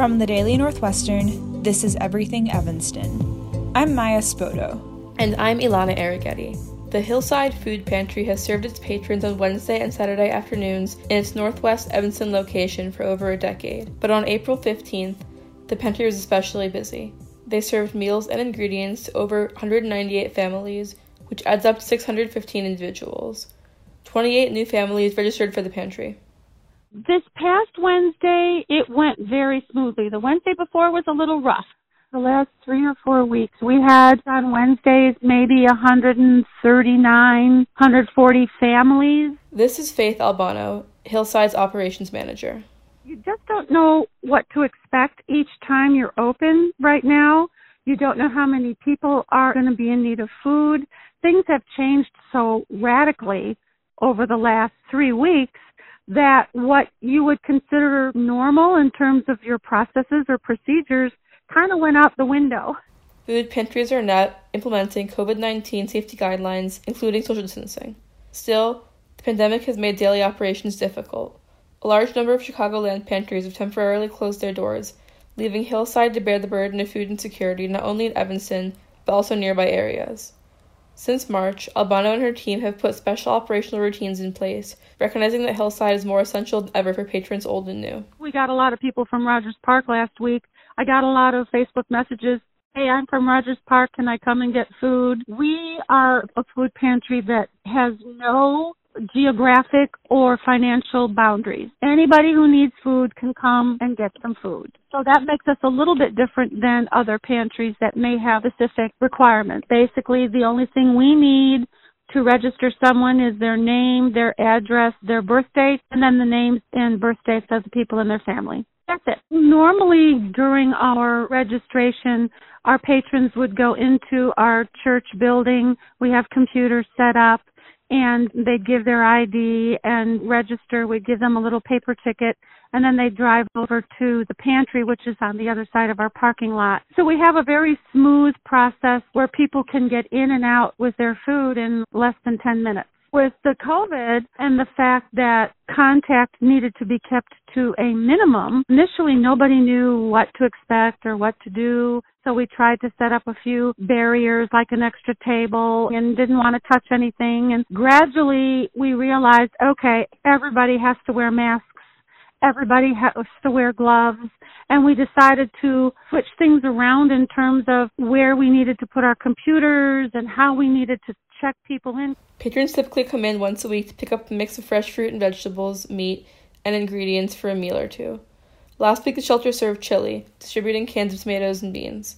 From the Daily Northwestern, this is Everything Evanston. I'm Maya Spoto. And I'm Ilana Arougheti. The Hillside Food Pantry has served its patrons on Wednesday and Saturday afternoons in its Northwest Evanston location for over a decade. But on April 15th, the pantry was especially busy. They served meals and ingredients to over 198 families, which adds up to 615 individuals. 28 new families registered for the pantry. This past Wednesday, it went very smoothly. The Wednesday before was a little rough. The last three or four weeks, we had on Wednesdays maybe 139, 140 families. This is Faith Albano, Hillside's operations manager. You just don't know what to expect each time you're open right now. You don't know how many people are going to be in need of food. Things have changed so radically over the last three weeks that what you would consider normal in terms of your processes or procedures kind of went out the window. Food pantries are not implementing COVID 19 safety guidelines, including social distancing. Still, the pandemic has made daily operations difficult. A large number of Chicagoland pantries have temporarily closed their doors, leaving Hillside to bear the burden of food insecurity not only in Evanston, but also nearby areas. Since March, Albano and her team have put special operational routines in place, recognizing that Hillside is more essential than ever for patrons old and new. We got a lot of people from Rogers Park last week. I got a lot of Facebook messages. Hey, I'm from Rogers Park. Can I come and get food? We are a food pantry that has no geographic or financial boundaries. Anybody who needs food can come and get some food. So that makes us a little bit different than other pantries that may have specific requirements. Basically, the only thing we need to register someone is their name, their address, their birth date, and then the names and birth dates of the people in their family. That's it. Normally, during our registration, our patrons would go into our church building. We have computers set up and they'd give their ID and register. We'd give them a little paper ticket, and then they'd drive over to the pantry, which is on the other side of our parking lot. So we have a very smooth process where people can get in and out with their food in less than 10 minutes with the COVID and the fact that contact needed to be kept to a minimum, initially nobody knew what to expect or what to do. So we tried to set up a few barriers like an extra table and didn't want to touch anything. And gradually we realized, okay, everybody has to wear masks. Everybody has to wear gloves and we decided to switch things around in terms of where we needed to put our computers and how we needed to check people in. Patrons typically come in once a week to pick up a mix of fresh fruit and vegetables, meat, and ingredients for a meal or two. Last week, the shelter served chili, distributing cans of tomatoes and beans.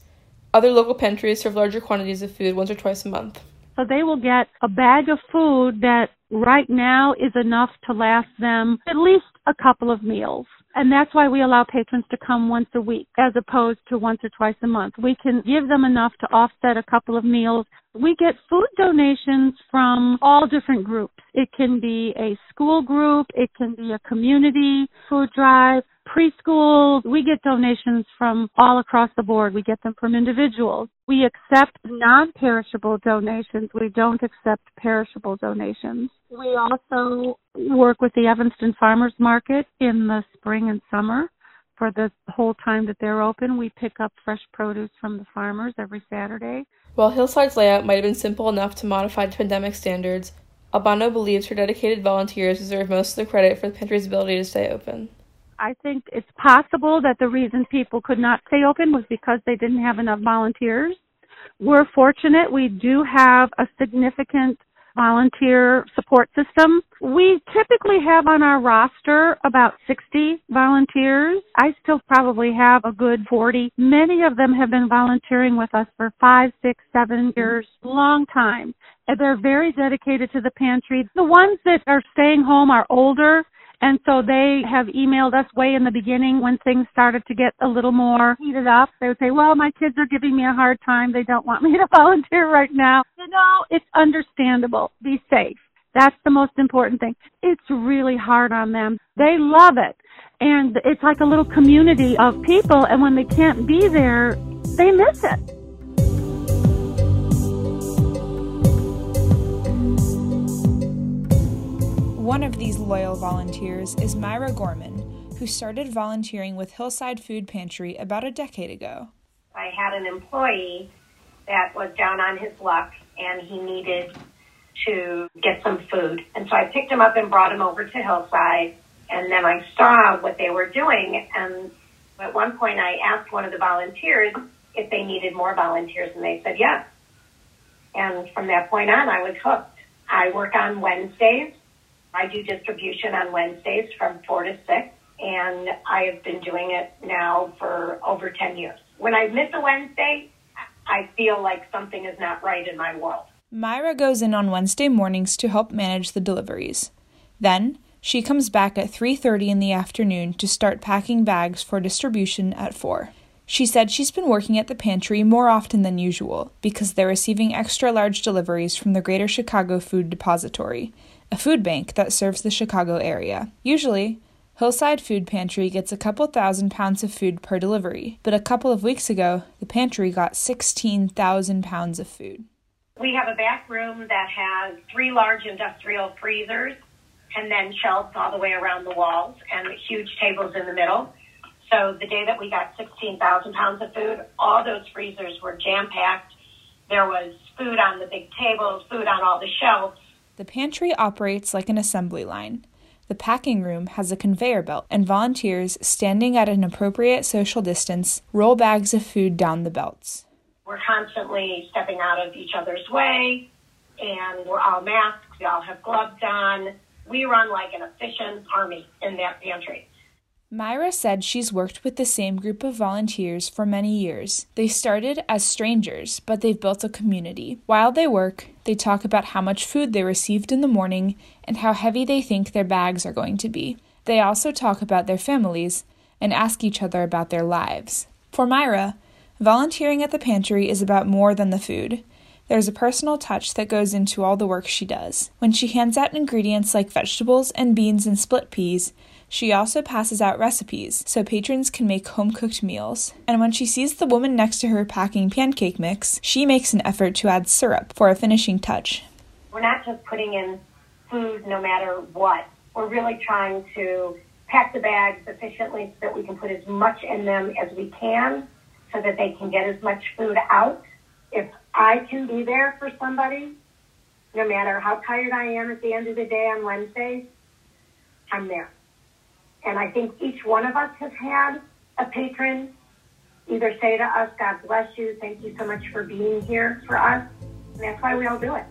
Other local pantries serve larger quantities of food once or twice a month. So they will get a bag of food that right now is enough to last them at least a couple of meals. And that's why we allow patrons to come once a week as opposed to once or twice a month. We can give them enough to offset a couple of meals. We get food donations from all different groups. It can be a school group, it can be a community food drive, preschool. We get donations from all across the board. We get them from individuals. We accept non perishable donations. We don't accept perishable donations. We also work with the Evanston Farmers Market in the spring and summer. For the whole time that they're open, we pick up fresh produce from the farmers every Saturday. While Hillside's layout might have been simple enough to modify to pandemic standards, Albano believes her dedicated volunteers deserve most of the credit for the pantry's ability to stay open. I think it's possible that the reason people could not stay open was because they didn't have enough volunteers. We're fortunate we do have a significant volunteer support system. We typically have on our roster about 60 volunteers. I still probably have a good 40. Many of them have been volunteering with us for five, six, seven years, long time. And they're very dedicated to the pantry. The ones that are staying home are older and so they have emailed us way in the beginning when things started to get a little more heated up. They would say, well, my kids are giving me a hard time. They don't want me to volunteer right now. You know, it's understandable. Be safe. That's the most important thing. It's really hard on them. They love it. And it's like a little community of people. And when they can't be there, they miss it. One of these loyal volunteers is Myra Gorman, who started volunteering with Hillside Food Pantry about a decade ago. I had an employee that was down on his luck and he needed to get some food. And so I picked him up and brought him over to Hillside. And then I saw what they were doing. And at one point, I asked one of the volunteers if they needed more volunteers, and they said yes. And from that point on, I was hooked. I work on Wednesdays. I do distribution on Wednesdays from 4 to 6, and I have been doing it now for over 10 years. When I miss a Wednesday, I feel like something is not right in my world. Myra goes in on Wednesday mornings to help manage the deliveries. Then, she comes back at 3:30 in the afternoon to start packing bags for distribution at 4. She said she's been working at the pantry more often than usual because they're receiving extra large deliveries from the Greater Chicago Food Depository, a food bank that serves the Chicago area. Usually, Hillside Food Pantry gets a couple thousand pounds of food per delivery, but a couple of weeks ago, the pantry got 16,000 pounds of food. We have a back room that has three large industrial freezers and then shelves all the way around the walls and huge tables in the middle. So the day that we got 16,000 pounds of food, all those freezers were jam packed. There was food on the big tables, food on all the shelves. The pantry operates like an assembly line. The packing room has a conveyor belt, and volunteers, standing at an appropriate social distance, roll bags of food down the belts. We're constantly stepping out of each other's way, and we're all masked. We all have gloves on. We run like an efficient army in that pantry. Myra said she's worked with the same group of volunteers for many years. They started as strangers, but they've built a community. While they work, they talk about how much food they received in the morning and how heavy they think their bags are going to be. They also talk about their families and ask each other about their lives. For Myra, Volunteering at the pantry is about more than the food. There's a personal touch that goes into all the work she does. When she hands out ingredients like vegetables and beans and split peas, she also passes out recipes so patrons can make home cooked meals. And when she sees the woman next to her packing pancake mix, she makes an effort to add syrup for a finishing touch. We're not just putting in food no matter what. We're really trying to pack the bags efficiently so that we can put as much in them as we can so that they can get as much food out. If I can be there for somebody, no matter how tired I am at the end of the day on Wednesday, I'm there. And I think each one of us has had a patron either say to us, God bless you, thank you so much for being here for us. And that's why we all do it.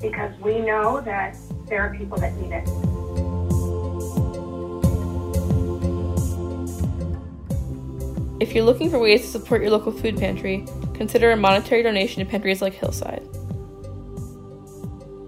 Because we know that there are people that need it. If you're looking for ways to support your local food pantry, consider a monetary donation to pantries like Hillside.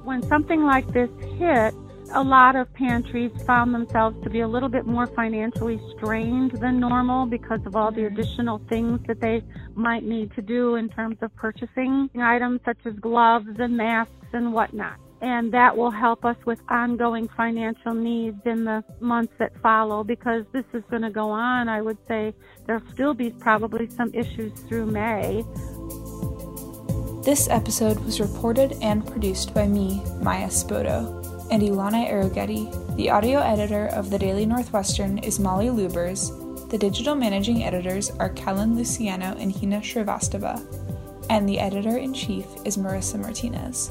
When something like this hit, a lot of pantries found themselves to be a little bit more financially strained than normal because of all the mm-hmm. additional things that they might need to do in terms of purchasing items such as gloves and masks and whatnot and that will help us with ongoing financial needs in the months that follow because this is going to go on. I would say there'll still be probably some issues through May. This episode was reported and produced by me, Maya Spoto, and Ilana Arougheti. The audio editor of the Daily Northwestern is Molly Lubers. The digital managing editors are Kellen Luciano and Hina Shrivastava, and the editor in chief is Marissa Martinez.